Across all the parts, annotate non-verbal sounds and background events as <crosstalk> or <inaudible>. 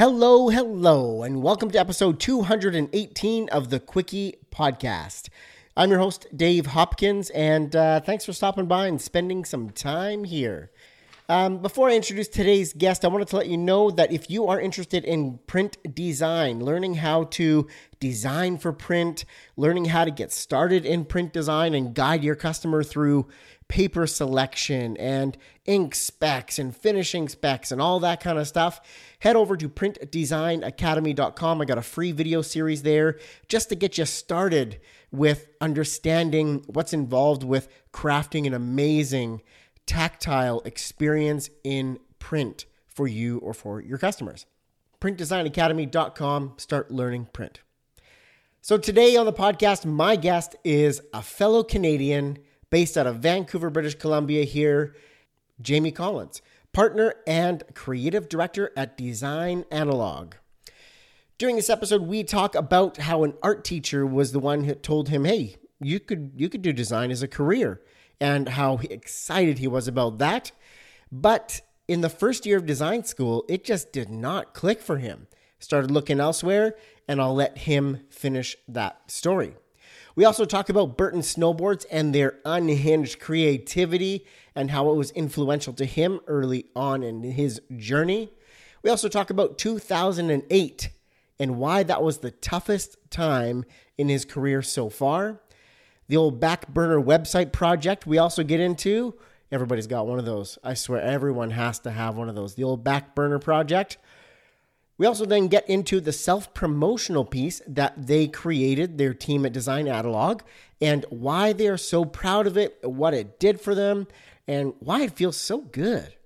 Hello, hello, and welcome to episode 218 of the Quickie Podcast. I'm your host, Dave Hopkins, and uh, thanks for stopping by and spending some time here. Um, before I introduce today's guest, I wanted to let you know that if you are interested in print design, learning how to design for print, learning how to get started in print design and guide your customer through paper selection and ink specs and finishing specs and all that kind of stuff, head over to printdesignacademy.com. I got a free video series there just to get you started with understanding what's involved with crafting an amazing tactile experience in print for you or for your customers. PrintDesignAcademy.com. Start learning print. So, today on the podcast, my guest is a fellow Canadian based out of Vancouver, British Columbia, here, Jamie Collins, partner and creative director at Design Analog. During this episode, we talk about how an art teacher was the one who told him, "Hey, you could you could do design as a career." and how excited he was about that. But in the first year of design school, it just did not click for him. Started looking elsewhere, and I'll let him finish that story. We also talk about Burton snowboards and their unhinged creativity and how it was influential to him early on in his journey. We also talk about 2008 and why that was the toughest time in his career so far the old back burner website project we also get into. Everybody's got one of those. I swear everyone has to have one of those. The old back burner project. We also then get into the self promotional piece that they created, their team at Design Analog, and why they are so proud of it, what it did for them, and why it feels so good.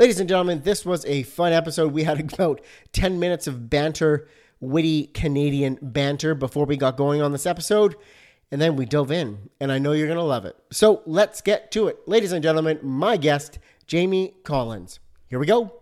Ladies and gentlemen, this was a fun episode. We had <laughs> about 10 minutes of banter, witty Canadian banter before we got going on this episode and then we dove in, and I know you're going to love it. So let's get to it. Ladies and gentlemen, my guest, Jamie Collins. Here we go.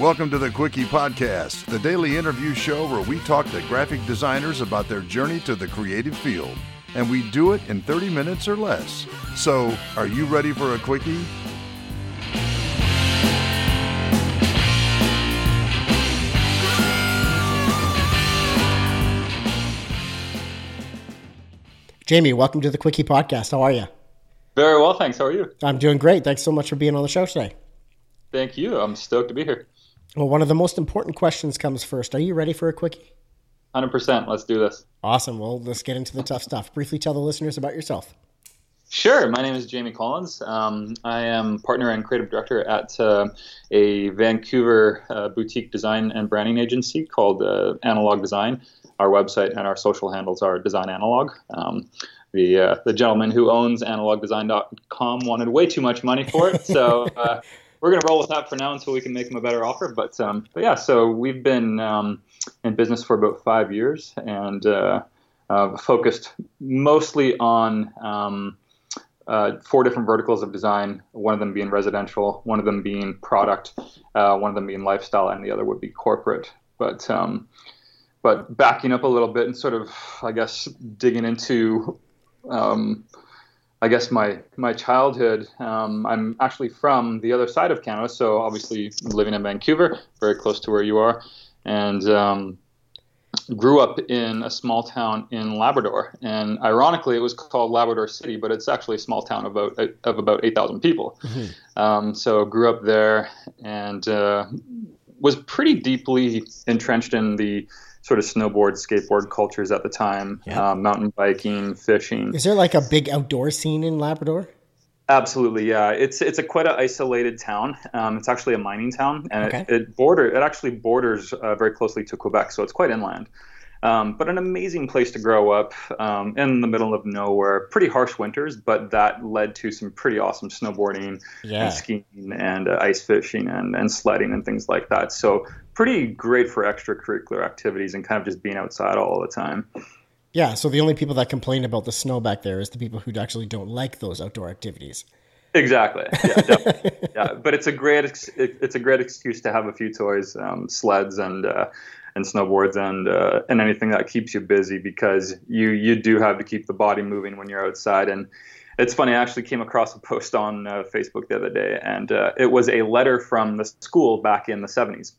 Welcome to the Quickie Podcast, the daily interview show where we talk to graphic designers about their journey to the creative field. And we do it in 30 minutes or less. So, are you ready for a Quickie? Jamie, welcome to the Quickie Podcast. How are you? Very well, thanks. How are you? I'm doing great. Thanks so much for being on the show today. Thank you. I'm stoked to be here. Well, one of the most important questions comes first. Are you ready for a quickie? 100%. Let's do this. Awesome. Well, let's get into the tough stuff. Briefly tell the listeners about yourself. Sure. My name is Jamie Collins. Um, I am partner and creative director at uh, a Vancouver uh, boutique design and branding agency called uh, Analog Design. Our website and our social handles are Design Analog. Um, the uh, the gentleman who owns analogdesign.com wanted way too much money for it, so uh, <laughs> we're going to roll with that for now until we can make them a better offer. But um, but yeah, so we've been um, in business for about five years and uh, uh, focused mostly on um, uh, four different verticals of design. One of them being residential, one of them being product, uh, one of them being lifestyle, and the other would be corporate. But um, but backing up a little bit and sort of, I guess, digging into um, I guess my my childhood. Um, I'm actually from the other side of Canada, so obviously living in Vancouver, very close to where you are, and um, grew up in a small town in Labrador. And ironically, it was called Labrador City, but it's actually a small town of about of about eight thousand people. Mm-hmm. Um, so grew up there and uh, was pretty deeply entrenched in the sort of snowboard, skateboard cultures at the time, yeah. um, mountain biking, fishing. Is there like a big outdoor scene in Labrador? Absolutely, yeah. It's it's a quite an isolated town. Um, it's actually a mining town, and okay. it, it border it actually borders uh, very closely to Quebec, so it's quite inland. Um, but an amazing place to grow up um, in the middle of nowhere. Pretty harsh winters, but that led to some pretty awesome snowboarding yeah. and skiing and uh, ice fishing and, and sledding and things like that. So pretty great for extracurricular activities and kind of just being outside all the time. Yeah, so the only people that complain about the snow back there is the people who actually don't like those outdoor activities. Exactly. Yeah, <laughs> yeah. But it's a great it's a great excuse to have a few toys, um, sleds and uh, and snowboards and uh, and anything that keeps you busy because you you do have to keep the body moving when you're outside. And it's funny. I actually came across a post on uh, Facebook the other day, and uh, it was a letter from the school back in the 70s,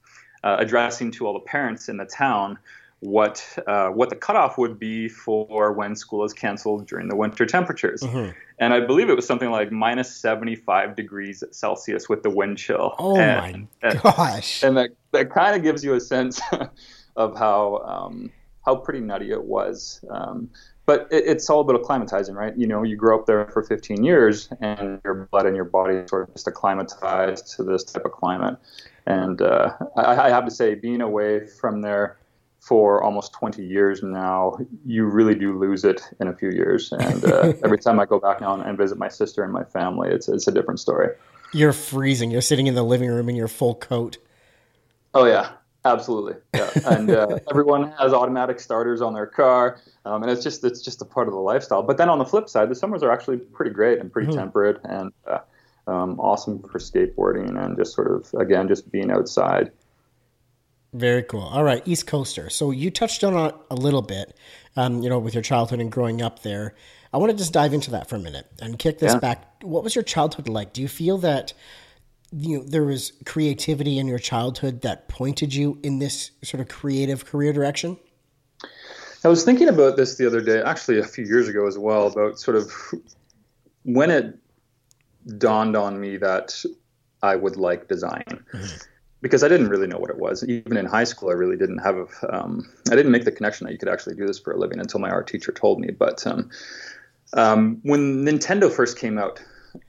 uh, addressing to all the parents in the town what uh, what the cutoff would be for when school is canceled during the winter temperatures. Mm-hmm. And I believe it was something like minus 75 degrees Celsius with the wind chill. Oh and, my <laughs> gosh! And, and that that kind of gives you a sense <laughs> of how um, how pretty nutty it was. Um, but it, it's all about acclimatizing, right? You know, you grow up there for 15 years, and your blood and your body sort of just acclimatized to this type of climate. And uh, I, I have to say, being away from there for almost 20 years now, you really do lose it in a few years. And uh, <laughs> every time I go back now and visit my sister and my family, it's it's a different story. You're freezing. You're sitting in the living room in your full coat. Oh yeah, absolutely. Yeah, and uh, <laughs> everyone has automatic starters on their car, um, and it's just it's just a part of the lifestyle. But then on the flip side, the summers are actually pretty great and pretty mm-hmm. temperate and uh, um, awesome for skateboarding and just sort of again just being outside. Very cool. All right, East Coaster. So you touched on it a little bit, um, you know, with your childhood and growing up there. I want to just dive into that for a minute and kick this yeah. back. What was your childhood like? Do you feel that you know there was creativity in your childhood that pointed you in this sort of creative career direction? I was thinking about this the other day, actually a few years ago as well, about sort of when it dawned on me that I would like design. Mm-hmm because I didn't really know what it was. Even in high school, I really didn't have. Um, I didn't make the connection that you could actually do this for a living until my art teacher told me. But um, um, when Nintendo first came out,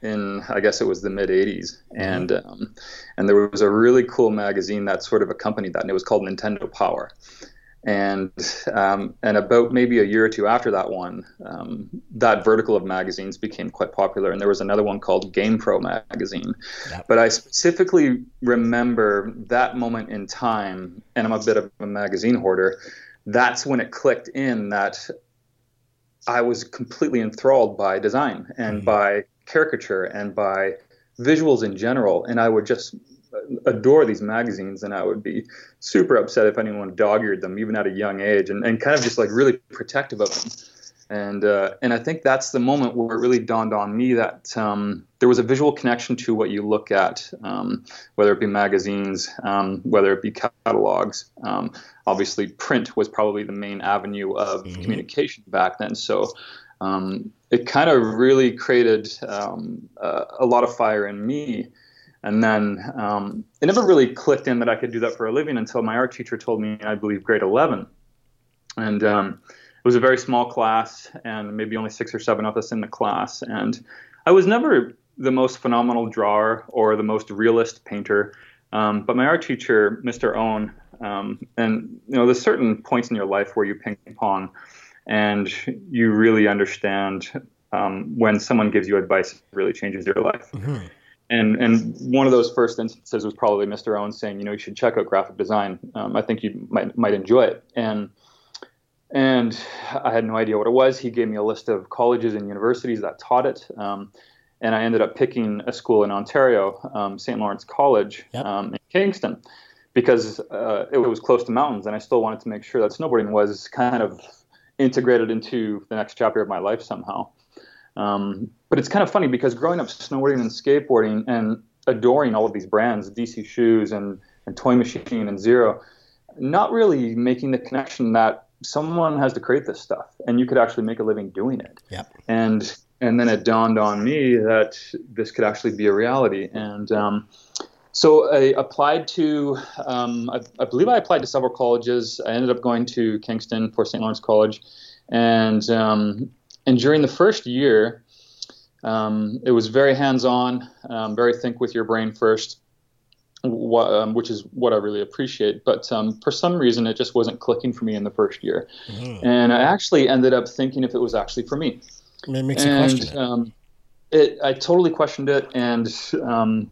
in I guess it was the mid '80s, and um, and there was a really cool magazine that sort of accompanied that, and it was called Nintendo Power and um, and about maybe a year or two after that one, um, that vertical of magazines became quite popular, and there was another one called Game Pro magazine. Yep. But I specifically remember that moment in time, and I'm a bit of a magazine hoarder. That's when it clicked in that I was completely enthralled by design and mm-hmm. by caricature and by visuals in general, and I would just adore these magazines and I would be super upset if anyone dog-eared them even at a young age and, and kind of just like really protective of them. And uh, and I think that's the moment where it really dawned on me that um, there was a visual connection to what you look at, um, whether it be magazines, um, whether it be catalogs. Um, obviously, print was probably the main avenue of mm-hmm. communication back then. So um, it kind of really created um, uh, a lot of fire in me and then um, it never really clicked in that I could do that for a living until my art teacher told me, I believe, grade 11. And um, it was a very small class, and maybe only six or seven of us in the class. And I was never the most phenomenal drawer or the most realist painter. Um, but my art teacher, Mr. Owen, um, and you know, there's certain points in your life where you ping pong, and you really understand um, when someone gives you advice, it really changes your life. Mm-hmm and and one of those first instances was probably Mr. Owens saying, you know, you should check out graphic design. Um, I think you might might enjoy it. And and I had no idea what it was. He gave me a list of colleges and universities that taught it. Um, and I ended up picking a school in Ontario, um, St. Lawrence College yep. Um, in Kingston, because uh, it was close to mountains, and I still wanted to make sure that snowboarding was kind of integrated into the next chapter of my life somehow. Um, but it's kind of funny because growing up snowboarding and skateboarding and adoring all of these brands, DC Shoes and, and Toy Machine and Zero, not really making the connection that someone has to create this stuff and you could actually make a living doing it. Yep. And and then it dawned on me that this could actually be a reality. And um, so I applied to, um, I, I, believe I applied to several colleges. I ended up going to Kingston for St. Lawrence College, and um, and during the first year, um, it was very hands-on, um, very think with your brain first, wh- um, which is what I really appreciate. But um, for some reason, it just wasn't clicking for me in the first year, mm-hmm. and I actually ended up thinking if it was actually for me. It makes and, you question it. Um, it. I totally questioned it, and um,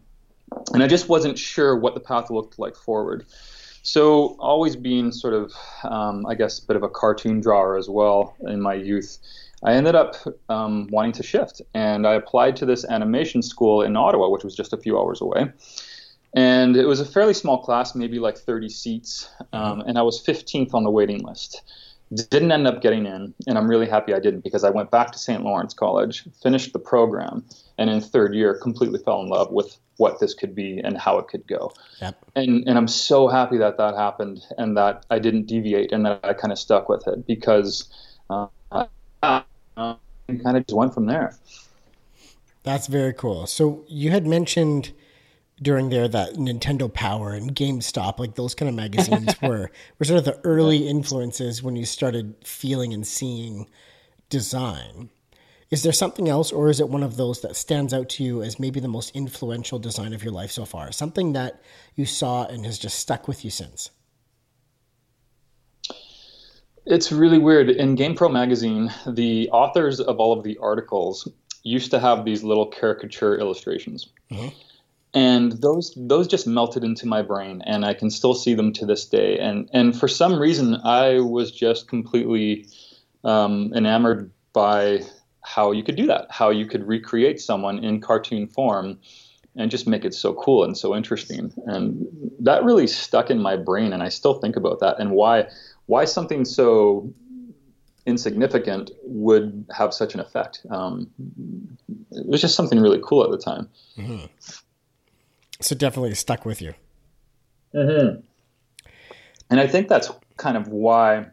and I just wasn't sure what the path looked like forward. So always being sort of, I guess, a bit of a cartoon drawer as well in my youth. I ended up um, wanting to shift, and I applied to this animation school in Ottawa, which was just a few hours away. And it was a fairly small class, maybe like 30 seats, um, and I was 15th on the waiting list. Didn't end up getting in, and I'm really happy I didn't because I went back to St. Lawrence College, finished the program, and in third year completely fell in love with what this could be and how it could go. Yep. And and I'm so happy that that happened and that I didn't deviate and that I kind of stuck with it because uh, Um, I, I kind of just went from there. That's very cool. So you had mentioned during there that Nintendo Power and GameStop, like those kind of magazines <laughs> were were sort of the early influences when you started feeling and seeing design. Is there something else, or is it one of those that stands out to you as maybe the most influential design of your life so far? Something that you saw and has just stuck with you since? It's really weird. In GamePro magazine, the authors of all of the articles used to have these little caricature illustrations. Mm-hmm. And those those just melted into my brain and I can still see them to this day. And and for some reason I was just completely um, enamored by how you could do that, how you could recreate someone in cartoon form and just make it so cool and so interesting. And that really stuck in my brain and I still think about that and why why something so insignificant would have such an effect. Um, it was just something really cool at the time. Mm-hmm. So definitely stuck with you. Mm-hmm. And I think that's kind of why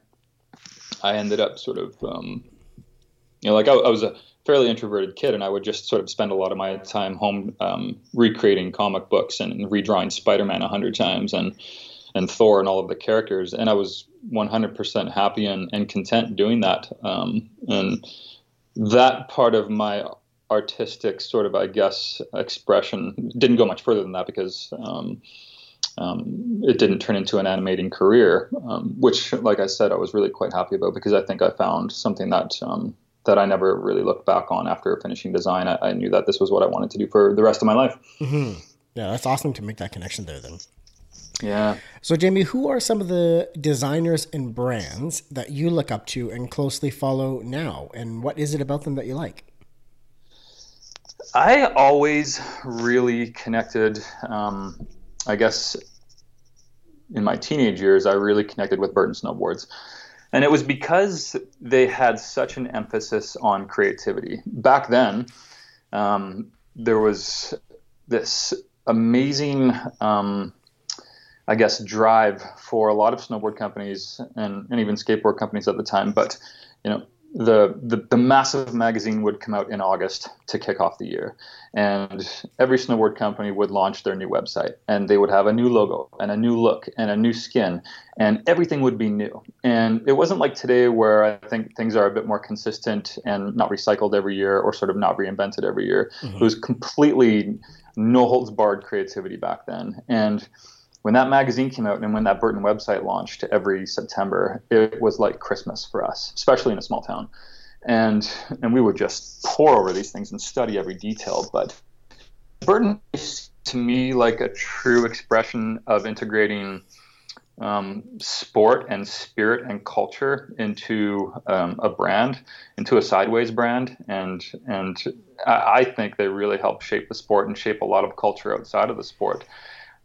I ended up sort of, um, you know, like I, I, was a fairly introverted kid, and I would just sort of spend a lot of my time home um, recreating comic books and redrawing Spider-Man a hundred times and and Thor and all of the characters, and I was 100% happy and, and content doing that. Um, and that part of my artistic sort of, I guess, expression didn't go much further than that because um, um, it didn't turn into an animating career, um, which, like I said, I was really quite happy about because I think I found something that um, that I never really looked back on after finishing design. I, I, knew that this was what I wanted to do for the rest of my life. Mm-hmm. Yeah, that's awesome to make that connection there. Then. Yeah. So, Jamie, who are some of the designers and brands that you look up to and closely follow now, and what is it about them that you like? I always really connected, um, I guess, in my teenage years, I really connected with Burton Snowboards. And it was because they had such an emphasis on creativity. Back then, um, there was this amazing, um, I guess, drive for a lot of snowboard companies and, and even skateboard companies at the time. But, you know, the, the, the massive magazine would come out in August to kick off the year, and every snowboard company would launch their new website, and they would have a new logo and a new look and a new skin, and everything would be new. And it wasn't like today where I think things are a bit more consistent and not recycled every year or sort of not reinvented every year. Mm-hmm. It was completely no holds barred creativity back then, and when that magazine came out and when that Burton website launched every September, it was like Christmas for us, especially in a small town. And and we would just pour over these things and study every detail. But Burton is to me like a true expression of integrating um, sport and spirit and culture into um, a brand, into a sideways brand, and and I think they really help shape the sport and shape a lot of culture outside of the sport.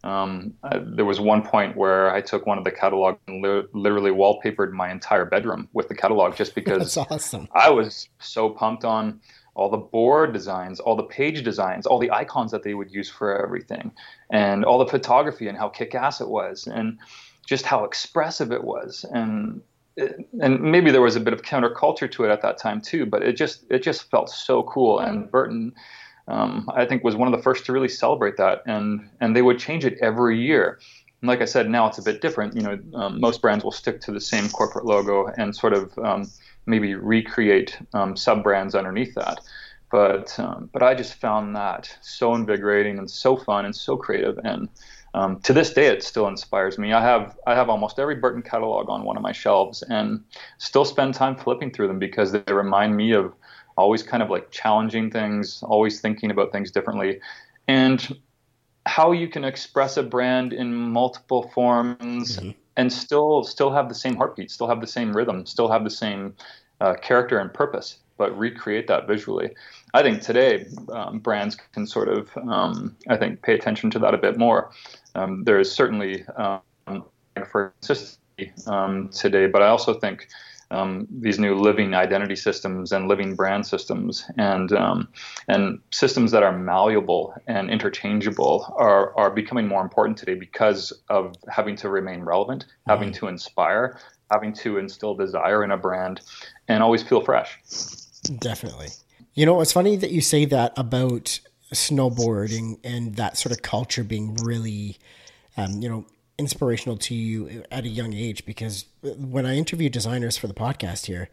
Um, I, there was one point where I took one of the catalog and li- literally wallpapered my entire bedroom with the catalog just <laughs> because awesome. I was so pumped on all the board designs, all the page designs, all the icons that they would use for everything, and all the photography and how kick-ass it was, and just how expressive it was, and and maybe there was a bit of counterculture to it at that time too, but it just it just felt so cool. And Burton um, I think was one of the first to really celebrate that, and and they would change it every year. And like I said, now it's a bit different. You know, um, most brands will stick to the same corporate logo and sort of um, maybe recreate um, sub brands underneath that. But um, but I just found that so invigorating and so fun and so creative and. Um, to this day, it still inspires me. I have I have almost every Burton catalog on one of my shelves, and still spend time flipping through them because they remind me of always kind of like challenging things, always thinking about things differently, and how you can express a brand in multiple forms mm-hmm. and still still have the same heartbeat, still have the same rhythm, still have the same uh, character and purpose. but recreate that visually. I think today um, brands can sort of, um, I think, pay attention to that a bit more. Um, there is certainly um, for consistency um, today, but I also think um, these new living identity systems and living brand systems and and systems that are malleable and interchangeable are are becoming more important today because of having to remain relevant, mm-hmm. having to inspire, having to instill desire in a brand, and always feel fresh. Definitely. You know, it's funny that you say that about snowboarding and that sort of culture being really, um, you know, inspirational to you at a young age because when I interview designers for the podcast here,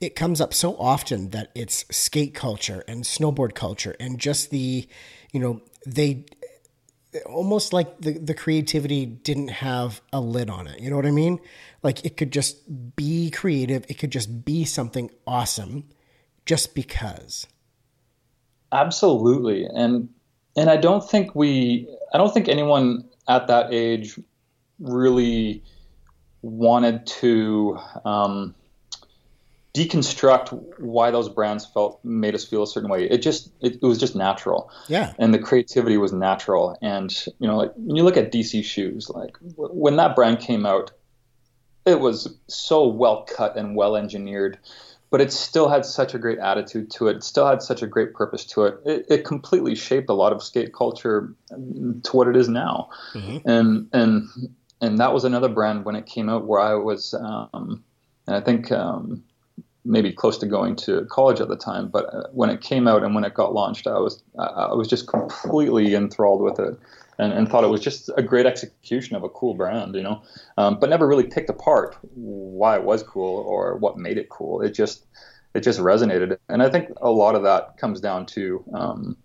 it comes up so often that it's skate culture and snowboard culture and just the, you know, they almost like the, the creativity didn't have a lid on it. You know what I mean? Like it could just be creative, it could just be something awesome just because. Absolutely. And and I don't think we I don't think anyone at that age really wanted to um, deconstruct why those brands felt made us feel a certain way. It just it, it, was just natural. Yeah. And the creativity was natural. And you know, like when you look at DC shoes, like w- when that brand came out, it was so well cut and well engineered but it still had such a great attitude to it. It still had such a great purpose to it. It, it completely shaped a lot of skate culture to what it is now. Mm-hmm. And and and that was another brand when it came out where I was, um, and I think um, maybe close to going to college at the time. But uh, when it came out and when it got launched, I was I was just completely enthralled with it and, and thought it was just a great execution of a cool brand, you know, um, but never really picked apart why it was cool or what made it cool. It just it just resonated, and I think a lot of that comes down to um,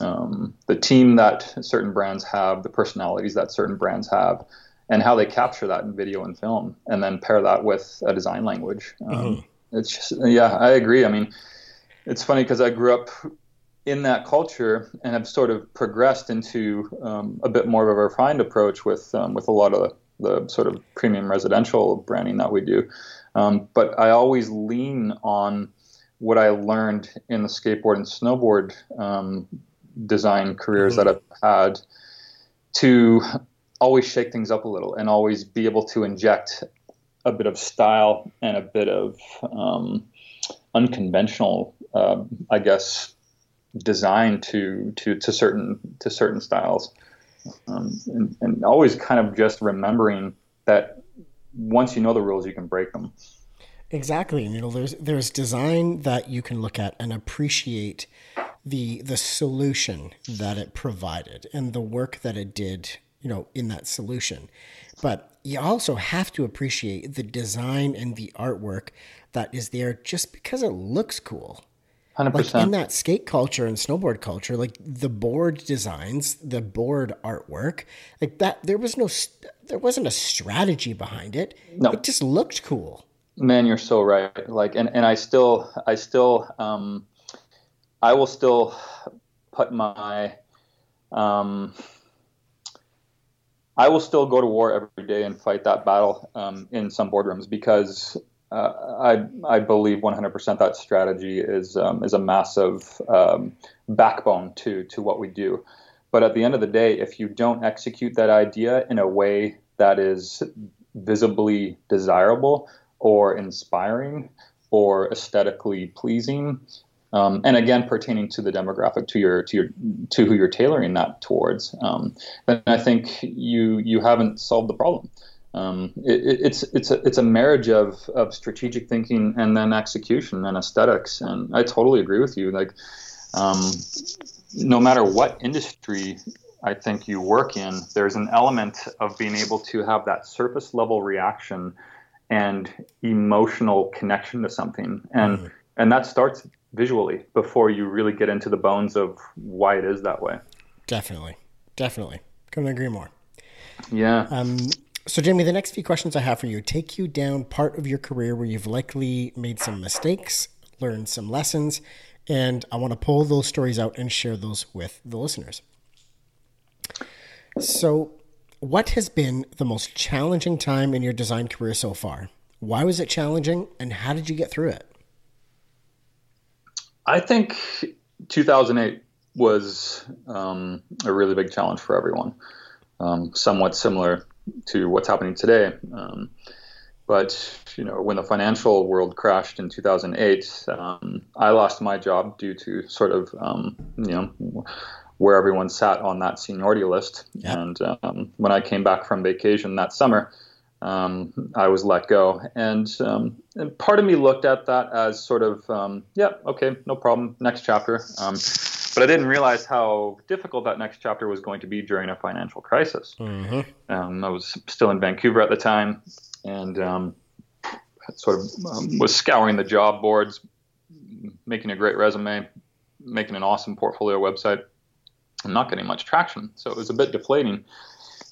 um, the team that certain brands have, the personalities that certain brands have, and how they capture that in video and film, and then pair that with a design language. Um, mm-hmm. It's just yeah, I agree. I mean, it's funny because I grew up in that culture and have sort of progressed into um, a bit more of a refined approach with um, with a lot of the, the, sort of premium residential branding that we do. Um, but I always lean on what I learned in the skateboard and snowboard um, design careers mm-hmm. that I've had to always shake things up a little and always be able to inject a bit of style and a bit of um, unconventional, uh, I guess, design to to to certain to certain styles, um, and, and always kind of just remembering that once you know the rules, you can break them. Exactly, and you know, there's there's design that you can look at and appreciate the the solution that it provided and the work that it did, you know, in that solution. But you also have to appreciate the design and the artwork that is there just because it looks cool. 100%. Like in that skate culture and snowboard culture, like the board designs, the board artwork, like that, there was no, there wasn't a strategy behind it. No. It just looked cool. Man, you're so right. Like, and, and I still, I still, um, I will still put my, um, I will still go to war every day and fight that battle um, in some boardrooms because uh, I, I believe 100% that strategy is um, is a massive um, backbone to to what we do. But at the end of the day, if you don't execute that idea in a way that is visibly desirable or inspiring or aesthetically pleasing, um, and again pertaining to the demographic to your to your to who you're tailoring that towards, um, then I think you you haven't solved the problem. Um, it, it's it's a it's a marriage of of strategic thinking and then execution and aesthetics. And I totally agree with you. Like, um, no matter what industry I think you work in, there's an element of being able to have that surface level reaction and emotional connection to something, and mm-hmm. And that starts visually before you really get into the bones of why it is that way. Definitely, definitely, couldn't agree more. Yeah. Um, so, Jamie, the next few questions I have for you take you down part of your career where you've likely made some mistakes, learned some lessons, and I want to pull those stories out and share those with the listeners. So, what has been the most challenging time in your design career so far? Why was it challenging, and how did you get through it? I think 2008 was um, a really big challenge for everyone, um, somewhat similar to what's happening today. Um, but you know, when the financial world crashed in 2008, um, I lost my job due to sort of um, you know where everyone sat on that seniority list. Yep. And um, when I came back from vacation that summer, um, I was let go. And, um, and, part of me looked at that as sort of, um, yeah, okay, no problem, next chapter. Um, but I didn't realize how difficult that next chapter was going to be during a financial crisis. Mm-hmm. Um, I was still in Vancouver at the time and sort of was scouring the job boards, making a great resume, making an awesome portfolio website I'm not getting much traction. So it was a bit deflating.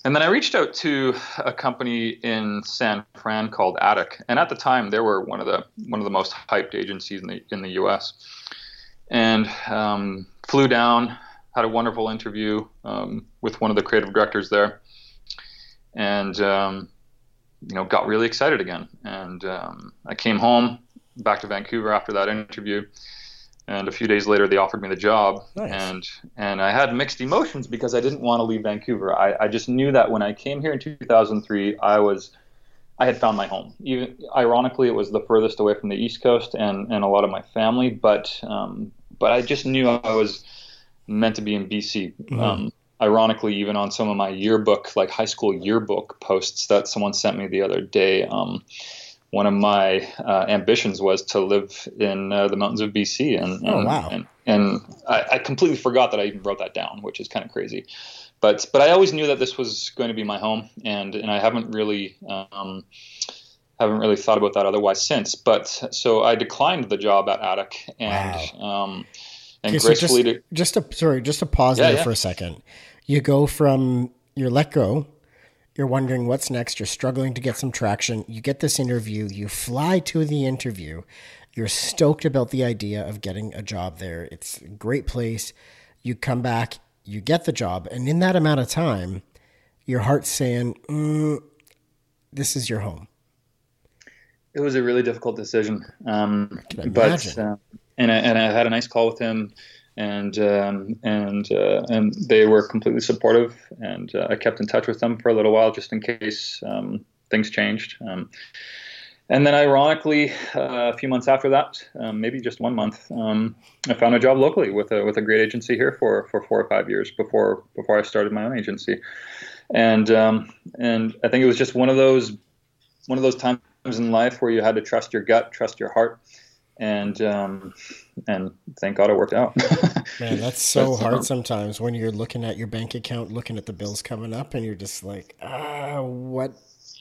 And then I reached out to a company in San Fran called Attik, and at the time they were one of the one of the most hyped agencies in the in the U.S. And um, flew down, had a wonderful interview um, with one of the creative directors there, and um, you know got really excited again. And um, I came home back to Vancouver after that interview, and a few days later they offered me the job nice. and and i had mixed emotions because i didn't want to leave vancouver I, I just knew that when i came here in 2003 i was i had found my home even ironically it was the furthest away from the east coast and and a lot of my family but um, but i just knew i was meant to be in bc mm-hmm. um, ironically even on some of my yearbook like high school yearbook posts that someone sent me the other day um, one of my uh, ambitions was to live in uh, the mountains of BC, and, and oh wow, and, and I, I, completely forgot that I even wrote that down, which is kind of crazy. But but I always knew that this was going to be my home, and and I haven't really um, haven't really thought about that otherwise since. But so I declined the job at Attik, and wow. um, and okay, gracefully so just, to, just to sorry, just to pause yeah, there yeah. for a second. You go from you're let go you're wondering what's next. You're struggling to get some traction. You get this interview. You fly to the interview. You're stoked about the idea of getting a job there. It's a great place. You come back, you get the job. And in that amount of time, your heart's saying, mm, this is your home. It was a really difficult decision. Um, but, uh, and, I, and I had a nice call with him and um, and uh, and they were completely supportive. And uh, I kept in touch with them for a little while, just in case um, things changed. Um, and then, ironically, uh, a few months after that, um, maybe just one month, um, I found a job locally with a with a great agency here for for four or five years before before I started my own agency. And um, and I think it was just one of those one of those times in life where you had to trust your gut, trust your heart and um, and thank God it worked out. <laughs> Man, that's so that's, hard um, sometimes when you're looking at your bank account, looking at the bills coming up, and you're just like, ah, what?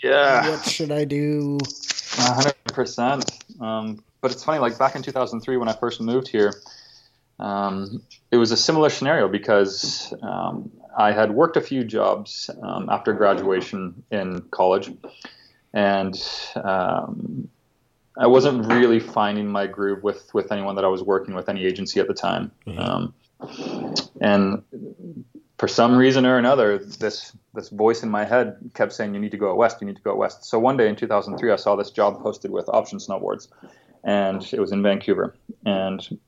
Yeah, what should I do? hundred um, percent. But it's funny, like back in 2003 when I first moved here, um, it was a similar scenario because um, I had worked a few jobs um, after graduation in college, and um, I wasn't really finding my groove with with anyone that I was working with, any agency at the time. Mm-hmm. Um, and for some reason or another, this this voice in my head kept saying, "You need to go out west. You need to go out west." So one day in 2003, I saw this job posted with Option Snowboards, and it was in Vancouver. And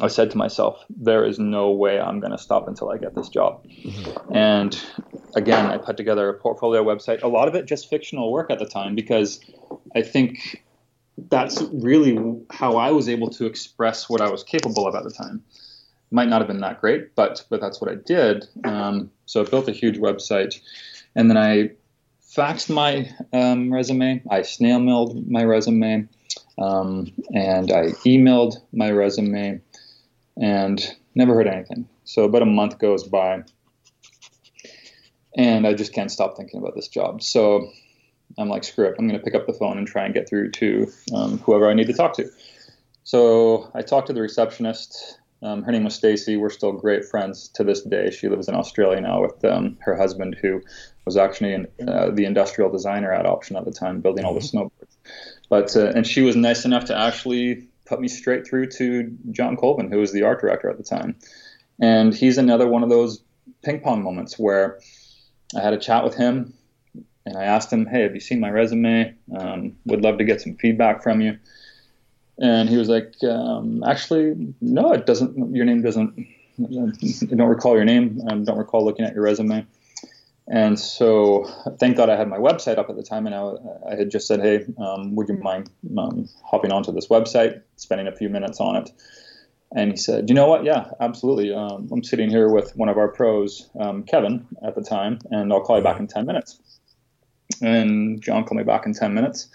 I said to myself, "There is no way I'm going to stop until I get this job." Mm-hmm. And again, I put together a portfolio website. A lot of it just fictional work at the time because I think that's really how I was able to express what I was capable of at the time. Might not have been that great, but but that's what I did. Um, so I built a huge website, and then I faxed my um, resume. I snail mailed my resume, um, and I emailed my resume, and never heard anything. So about a month goes by, and I just can't stop thinking about this job. So I'm like, screw it. I'm going to pick up the phone and try and get through to um, whoever I need to talk to. So I talked to the receptionist. Um, her name was Stacy. We're still great friends to this day. She lives in Australia now with um, her husband, who was actually in, uh, the industrial designer at Option at the time, building all the mm-hmm. snowboards. But uh, and she was nice enough to actually put me straight through to John Colvin, who was the art director at the time. And he's another one of those ping pong moments where I had a chat with him and I asked him, "Hey, have you seen my resume? Um, would love to get some feedback from you." And he was like, um, actually, no, it doesn't. Your name doesn't. I don't recall your name. I don't recall looking at your resume. And so, thank God I had my website up at the time, and I, I had just said, "Hey, um, would you mind um, hopping onto this website, spending a few minutes on it?" And he said, "You know what? Yeah, absolutely. Um, I'm sitting here with one of our pros, um, Kevin, at the time, and I'll call you back in ten minutes." And John called me back in ten minutes,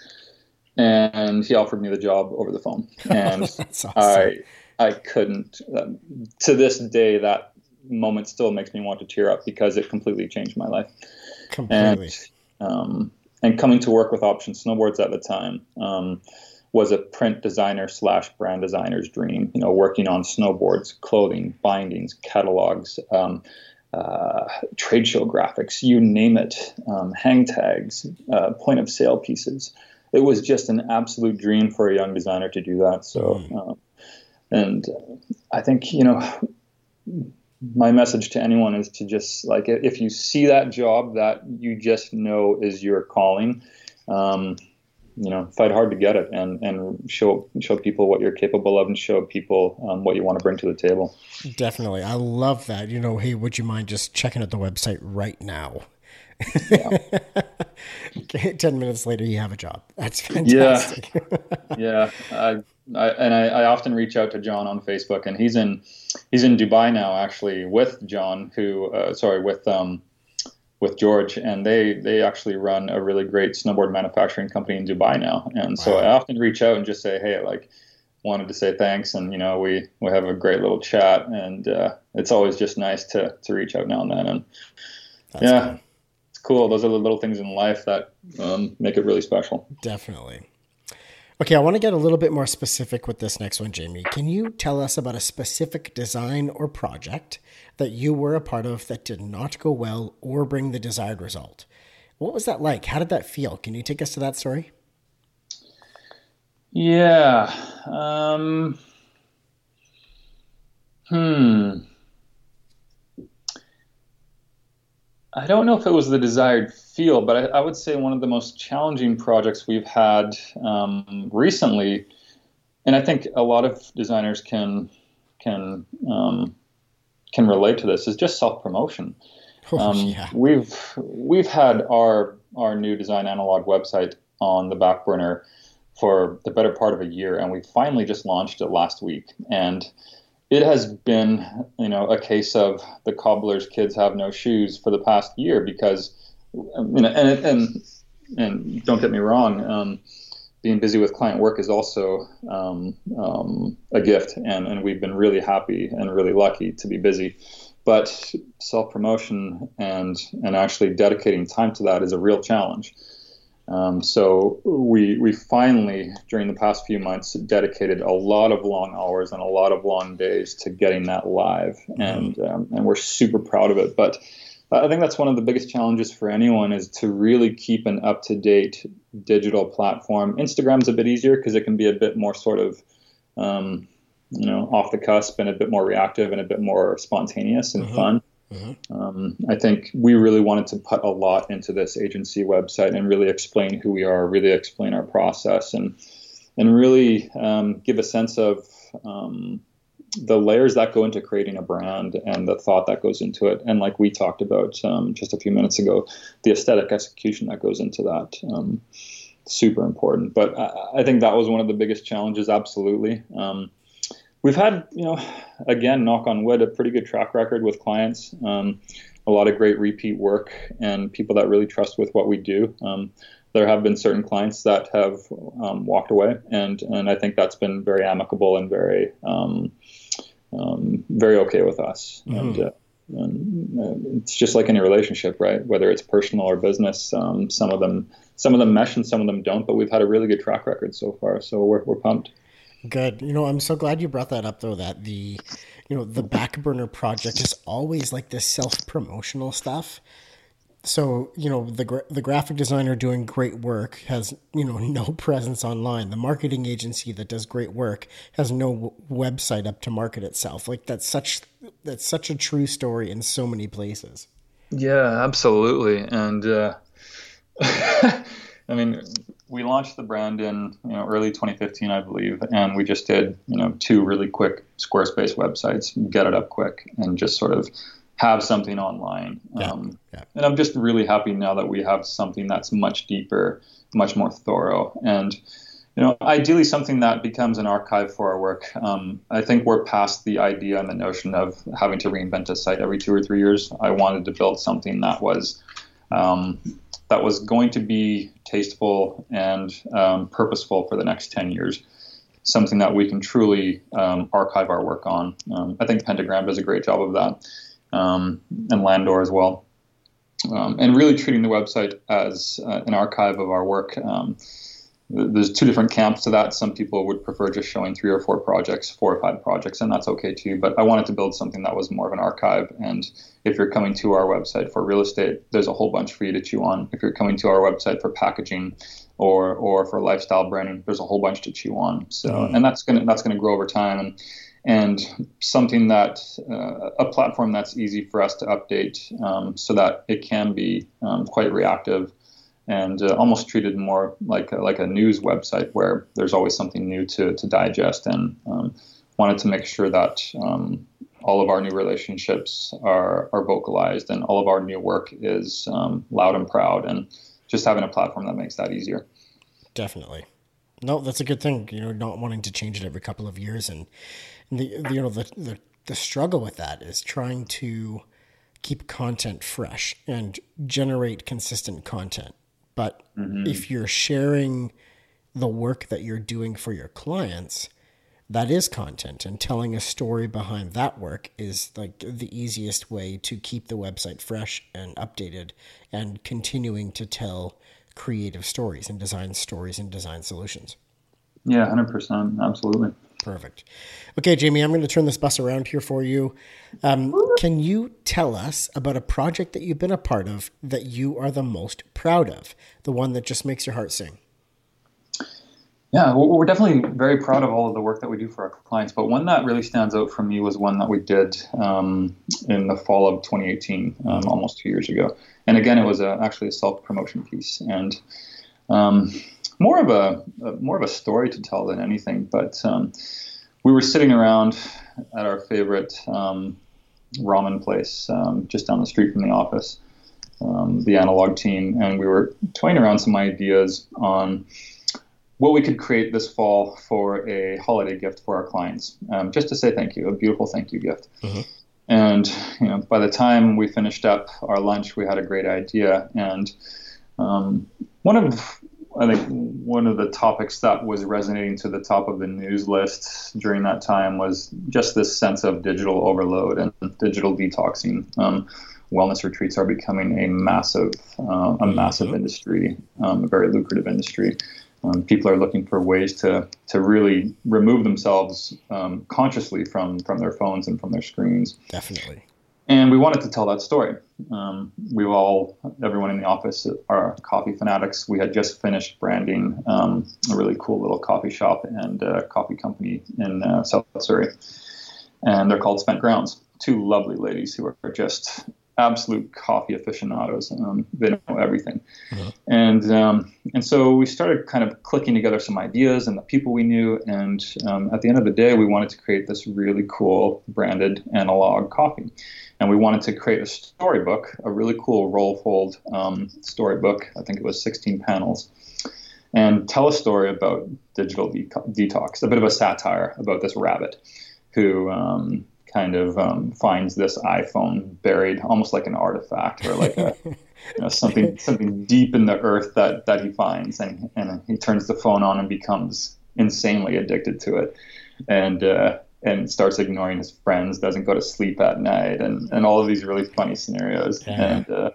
and he offered me the job over the phone, <laughs> and awesome. I I couldn't. Uh, to this day, that moment still makes me want to tear up because it completely changed my life. Completely. And, um, and coming to work with Option Snowboards at the time um, was a print designer slash brand designer's dream. You know, working on snowboards, clothing, bindings, catalogs, um, uh, trade show graphics, you name it, um, hang tags, uh, point of sale pieces. It was just an absolute dream for a young designer to do that. So, mm. uh, and I think you know my message to anyone is to just like if you see that job that you just know is your calling um, you know fight hard to get it and and show show people what you're capable of and show people um, what you want to bring to the table. Definitely. I love that. You know hey would you mind just checking out the website right now? Yeah. <laughs> 10 minutes later you have a job. That's fantastic. Yeah <laughs> yeah. I, I, and I, I often reach out to john on facebook and he's in he's in Dubai now, actually, with John, who uh, sorry, with um, with George, and they they actually run a really great snowboard manufacturing company in Dubai now. And wow. so I often reach out and just say, hey, like wanted to say thanks, and you know we we have a great little chat, and uh, it's always just nice to to reach out now and then, and That's yeah. Cool. It's cool. Those are the little things in life that um, make it really special. Definitely. Okay, I want to get a little bit more specific with this next one, Jamie. Can you tell us about a specific design or project that you were a part of that did not go well or bring the desired result? What was that like? How did that feel? Can you take us to that story? Yeah. Um, hmm. I don't know if it was the desired feel, but I, I would say one of the most challenging projects we've had um, recently, and I think a lot of designers can can um, can relate to this, is just self promotion. Oh, um, yeah. We've we've had our our new design analog website on the back burner for the better part of a year, and we finally just launched it last week, and it has been, you know, a case of the cobbler's kids have no shoes for the past year because, you know, and and and don't get me wrong, um, being busy with client work is also um, um, a gift, and and we've been really happy and really lucky to be busy. But self promotion and and actually dedicating time to that is a real challenge. Um, so we we finally during the past few months dedicated a lot of long hours and a lot of long days to getting that live, mm-hmm. and um, and we're super proud of it. But I think that's one of the biggest challenges for anyone is to really keep an up to date digital platform. Instagram's a bit easier because it can be a bit more sort of um, you know off the cusp and a bit more reactive and a bit more spontaneous and mm-hmm. fun. Mm-hmm. Um, I think we really wanted to put a lot into this agency website and really explain who we are, really explain our process, and and really um, give a sense of um, the layers that go into creating a brand and the thought that goes into it. And like we talked about um, just a few minutes ago, the aesthetic execution that goes into that. Um, super important. But I, I, think that was one of the biggest challenges, absolutely. Um, we've had, you know, again, knock on wood, a pretty good track record with clients. Um, a lot of great repeat work and people that really trust with what we do. Um, there have been certain clients that have um, walked away, and and I think that's been very amicable and very um, um, very okay with us. Mm-hmm. And, uh, and uh, it's just like any relationship, right? Whether it's personal or business, um, some of them some of them mesh and some of them don't. But we've had a really good track record so far, so we're we're pumped. Good. You know, I'm so glad you brought that up though that the you know, the back burner project is always like this self-promotional stuff. So, you know, the gra- the graphic designer doing great work has, you know, <laughs> no presence online. The marketing agency that does great work has no w- website up to market itself. Like that's such that's such a true story in so many places. Yeah, absolutely. And uh <laughs> I mean, we launched the brand in you know early 2015, I believe, and we just did you know two really quick Squarespace websites, get it up quick, and just sort of have something online. Yeah, Um, yeah. And I'm just really happy now that we have something that's much deeper, much more thorough, and you know, ideally something that becomes an archive for our work. Um, I think we're past the idea and the notion of having to reinvent a site every two or three years. I wanted to build something that was um, that was going to be tasteful and um, purposeful for the next 10 years. Something that we can truly um, archive our work on. Um, I think Pentagram does a great job of that, um, and Landor as well. Um, and really treating the website as uh, an archive of our work. Th- there's two different camps to that. Some people would prefer just showing three or four projects, four or five projects, and that's okay too. But I wanted to build something that was more of an archive. And if you're coming to our website for real estate, there's a whole bunch for you to chew on. If you're coming to our website for packaging or or for lifestyle branding, there's a whole bunch to chew on. So Mhm. and that's gonna that's gonna grow over time and and something that uh, a platform that's easy for us to update um, so that it can be um, quite reactive and uh, almost treated more like a, like a news website where there's always something new to, to digest and um, wanted to make sure that um, all of our new relationships are, are vocalized and all of our new work is um, loud and proud and just having a platform that makes that easier. Definitely. No, that's a good thing. You know, not wanting to change it every couple of years, and the, the you know the, the the struggle with that is trying to keep content fresh and generate consistent content. But mm-hmm. if you're sharing the work that you're doing for your clients, that is content, and telling a story behind that work is like the easiest way to keep the website fresh and updated, and continuing to tell creative stories and design stories and design solutions. Yeah, 100%. Absolutely. Perfect. Okay, Jamie, I'm going to turn this bus around here for you. Um, can you tell us about a project that you've been a part of that you are the most proud of? The one that just makes your heart sing? Yeah, we're definitely very proud of all of the work that we do for our clients. But one that really stands out for me was one that we did um, in the fall of 2018, um, almost two years ago. And again, it was a, actually a self promotion piece and um, more of a, a more of a story to tell than anything. But um, we were sitting around at our favorite um, ramen place um, just down the street from the office, um, the analog team, and we were toying around some ideas on what we could create this fall for a holiday gift for our clients, um, just to say thank you, a beautiful thank you gift. And you know, by the time we finished up our lunch, we had a great idea. And um, one of I think one of the topics that was resonating to the top of the news list during that time was just this sense of digital overload and digital detoxing. Um, wellness retreats are becoming a massive, uh, a massive industry, um, a very lucrative industry. Um, people are looking for ways to to really remove themselves um, consciously from from their phones and from their screens. Definitely. And we wanted to tell that story. Um, we all, everyone in the office, are coffee fanatics. We had just finished branding um, a really cool little coffee shop and uh, coffee company in uh, South Surrey, and they're called Spent Grounds. Two lovely ladies who are just absolute coffee aficionados. Um, they know everything, and um, and so we started kind of clicking together some ideas and the people we knew. And um, at the end of the day, we wanted to create this really cool branded analog coffee, and we wanted to create a storybook, a really cool roll fold um, storybook. I think it was 16 panels. And tell a story about digital de- detox, a bit of a satire about this rabbit who um, kind of um, finds this iPhone buried, almost like an artifact or like a, <laughs> you know, something something deep in the earth that that he finds, and and he turns the phone on and becomes insanely addicted to it, and uh, and starts ignoring his friends, doesn't go to sleep at night, and and all of these really funny scenarios, Yeah. and. Uh,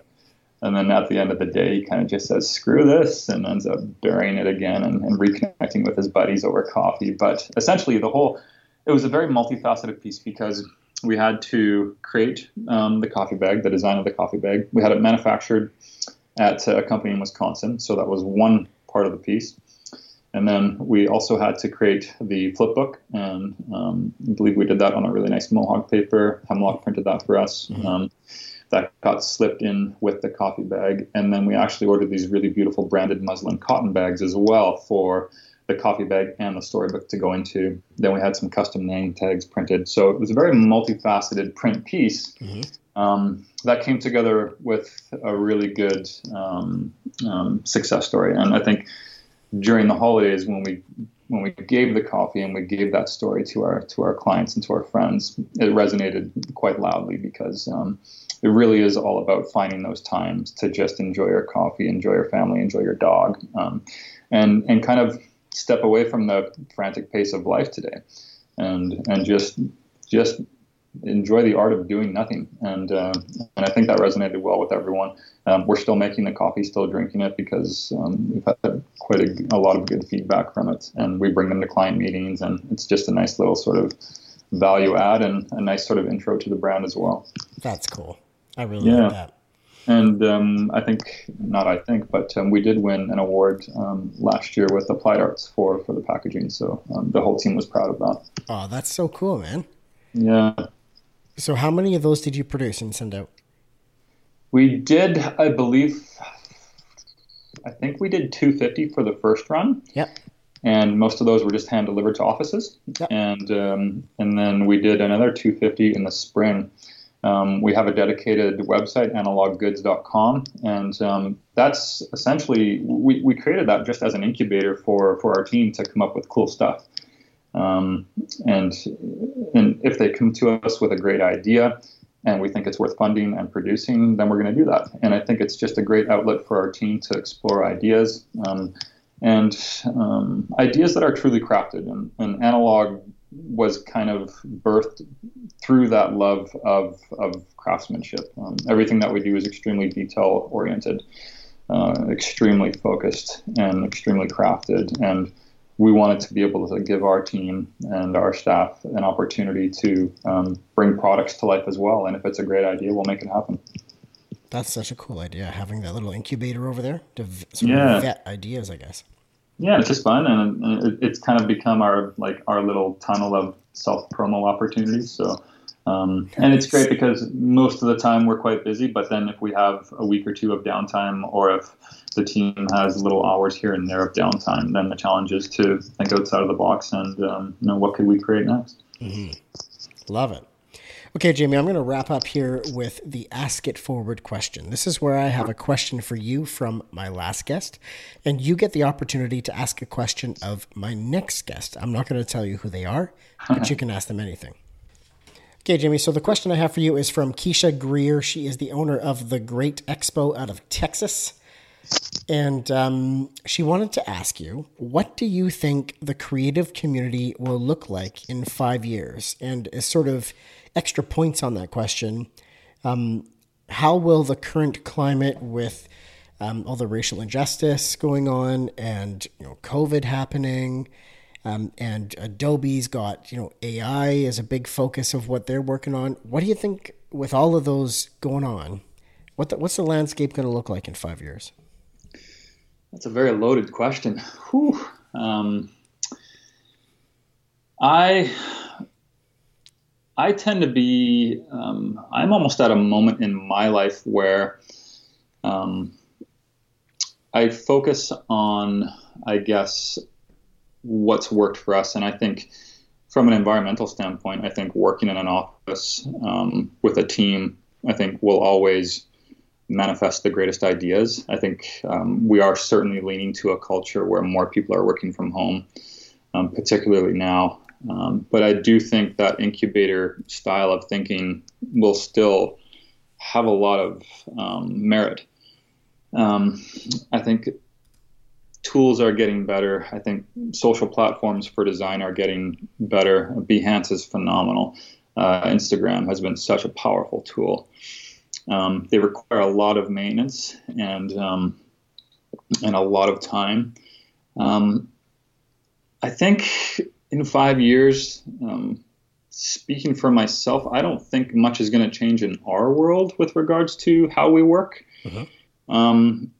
and then at the end of the day, he kind of just says, screw this, and ends up burying it again and, and reconnecting with his buddies over coffee. But essentially, the whole, it was a very multifaceted piece because we had to create um, the coffee bag, the design of the coffee bag. We had it manufactured at a company in Wisconsin, so that was one part of the piece. And then we also had to create the flip book, and um, I believe we did that on a really nice Mohawk paper. Hemlock printed that for us. Um, that got slipped in with the coffee bag. And then we actually ordered these really beautiful branded muslin cotton bags as well for the coffee bag and the storybook to go into. Then we had some custom name tags printed. So it was a very multifaceted print piece mm-hmm. um, that came together with a really good um, um, success story. And I think during the holidays when we when we gave the coffee and we gave that story to our to our clients and to our friends, it resonated quite loudly because um, it really is all about finding those times to just enjoy your coffee, enjoy your family, enjoy your dog, um, and and kind of step away from the frantic pace of life today, and and just just enjoy the art of doing nothing. And uh, and I think that resonated well with everyone. Um, we're still making the coffee, still drinking it because um, we've had quite a, a, lot of good feedback from it. And we bring them to client meetings, and it's just a nice little sort of value add and a nice sort of intro to the brand as well. That's cool. I really yeah. like that. And um, I think, not I think, but um, we did win an award um, last year with Applied Arts for, for the packaging. So um, the whole team was proud of that. Oh, that's so cool, man. Yeah. So, how many of those did you produce and send out? We did, I believe, I think we did 250 for the first run. Yep. And most of those were just hand delivered to offices. Yep. And um, and then we did another 250 in the spring. Um, we have a dedicated website, analoggoods.com, and um, that's essentially we, we created that just as an incubator for for our team to come up with cool stuff. Um, and and if they come to us with a great idea and we think it's worth funding and producing, then we're going to do that. And I think it's just a great outlet for our team to explore ideas um, and um, ideas that are truly crafted. And, and, analog was kind of birthed through that love of, of craftsmanship. Um, everything that we do is extremely detail oriented, uh, extremely focused, and extremely crafted. And we wanted to be able to give our team and our staff an opportunity to um, bring products to life as well. And if it's a great idea, we'll make it happen. That's such a cool idea, having that little incubator over there to sort yeah. of vet ideas, I guess. Yeah, it's just fun, and it's kind of become our like our little tunnel of self promo opportunities. So um, and it's great because most of the time we're quite busy, but then if we have a week or two of downtime, or if the team has little hours here and there of downtime, then the challenge is to think outside of the box and um, you know what could we create next. Mm-hmm. Love it. Okay, Jamie, I'm going to wrap up here with the Ask It Forward question. This is where I have a question for you from my last guest, and you get the opportunity to ask a question of my next guest. I'm not going to tell you who they are, but you <laughs> can ask them anything. Okay, Jamie. So the question I have for you is from Keisha Greer. She is the owner of the Great Expo out of Texas. And um, she wanted to ask you, what do you think the creative community will look like in five years? And as sort of extra points on that question, um, how will the current climate with um, all the racial injustice going on and you know COVID happening, um, and Adobe's got, you know, AI is a big focus of what they're working on. What do you think with all of those going on? What the, what's the landscape going to look like in five years? That's a very loaded question. Um, I I tend to be um, I'm almost at a moment in my life where um, I focus on I guess what's worked for us. And I think from an environmental standpoint, I think working in an office um, with a team, I think will always manifest the greatest ideas. I think um, we are certainly leaning to a culture where more people are working from home, um, particularly now. Um, but I do think that incubator style of thinking will still have a lot of um, merit. Um, I think tools are getting better. I think social platforms for design are getting better. Behance is phenomenal. Uh, Instagram has been such a powerful tool. Um, they require a lot of maintenance and um, and a lot of time. Um, I think in five years, um, speaking for myself, I don't think much is going to change in our world with regards to how we work. Mm-hmm. Um,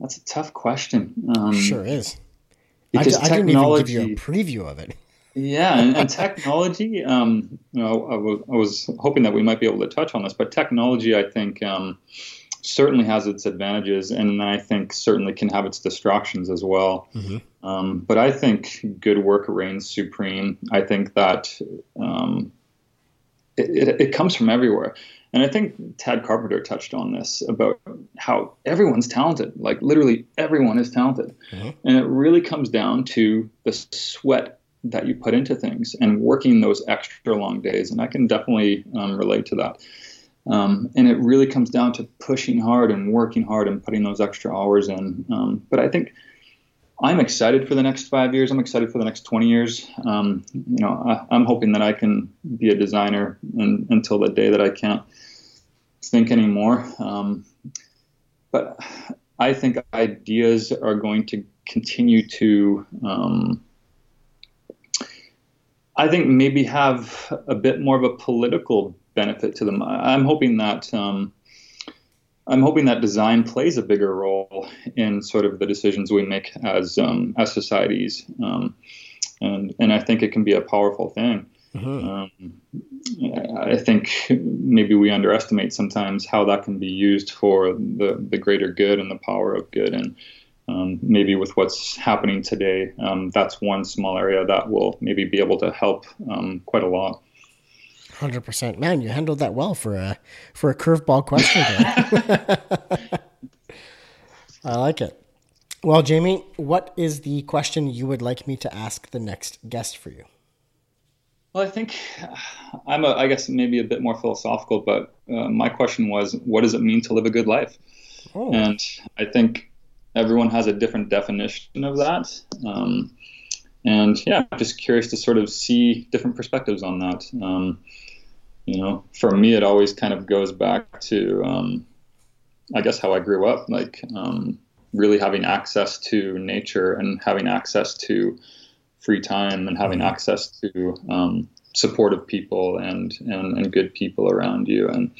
That's a tough question. Um, sure is. I, I, didn't even give you a preview of it. <laughs> Yeah, and, and technology. Um, you know, I was, I was hoping that we might be able to touch on this, but technology, I think, um, certainly has its advantages, and I think certainly can have its distractions as well. Mm-hmm. Um, but I think good work reigns supreme. I think that um, it, it, it, comes from everywhere. And I think Tad Carpenter touched on this about how everyone's talented. Like literally everyone is talented. Mm-hmm. And it really comes down to the sweat that you put into things and working those extra long days. And I can definitely um, relate to that. Um, and it really comes down to pushing hard and working hard and putting those extra hours in. Um, but I think I'm excited for the next five years. I'm excited for the next 20 years. Um, you know, I, am hoping that I can be a designer and, until the day that I can't think anymore. Um, but I think ideas are going to continue to um, I think maybe have a bit more of a political benefit to them. I'm hoping that um, I'm hoping that design plays a bigger role in sort of the decisions we make as um, as societies, um, and and I think it can be a powerful thing. Mm-hmm. Um, I think maybe we underestimate sometimes how that can be used for the the greater good and the power of good and um, maybe with what's happening today, um, that's one small area that will maybe be able to help um, quite a lot. Hundred percent, man. You handled that well for a for a curveball question. <laughs> I like it. Well, Jamie, what is the question you would like me to ask the next guest for you? Well, I think I'm, a, I guess, maybe a bit more philosophical, but uh, my question was, what does it mean to live a good life? Oh. And I think everyone has a different definition of that. Um, and yeah, I'm just curious to sort of see different perspectives on that. Um, you know, for me, it always kind of goes back to, um, I guess, how I grew up, like um, really having access to nature and having access to free time and having access to um, supportive people and, and, and good people around you. And,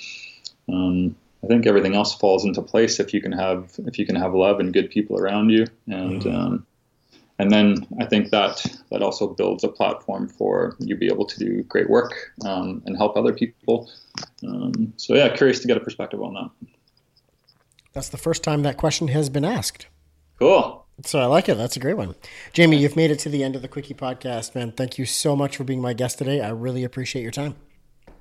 um, I think everything else falls into place if you can have if you can have love and good people around you, and mm-hmm. um, and then I think that that also builds a platform for you be able to do great work um, and help other people. Um, so yeah, curious to get a perspective on that. That's the first time that question has been asked. Cool. So I like it. That's a great one. Jamie, you've made it to the end of the Quickie podcast, man. Thank you so much for being my guest today. I really appreciate your time.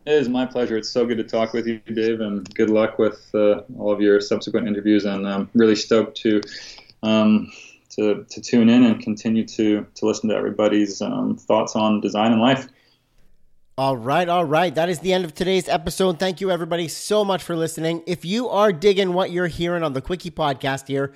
It is my pleasure. It's so good to talk with you, Dave, and good luck with uh, all of your subsequent interviews. And I'm really stoked to um, to, to tune in and continue to to listen to everybody's um, thoughts on design and life. All right, all right. That is the end of today's episode. Thank you, everybody, so much for listening. If you are digging what you're hearing on the Quickie podcast here,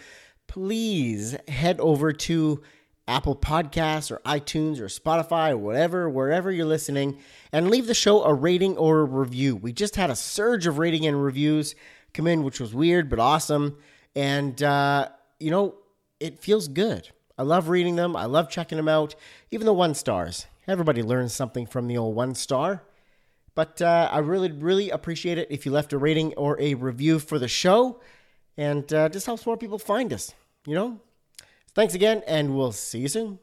please head over to Apple Podcasts or iTunes or Spotify or whatever, wherever you're listening, and leave the show a rating or a review. We just had a surge of rating and reviews come in, which was weird but awesome. And, uh, you know, it feels good. I love reading them, I love checking them out, even the one stars. Everybody learns something from the old one star. But uh, I really, really appreciate it if you left a rating or a review for the show. And uh, just helps more people find us, you know? Thanks again, and we'll see you soon.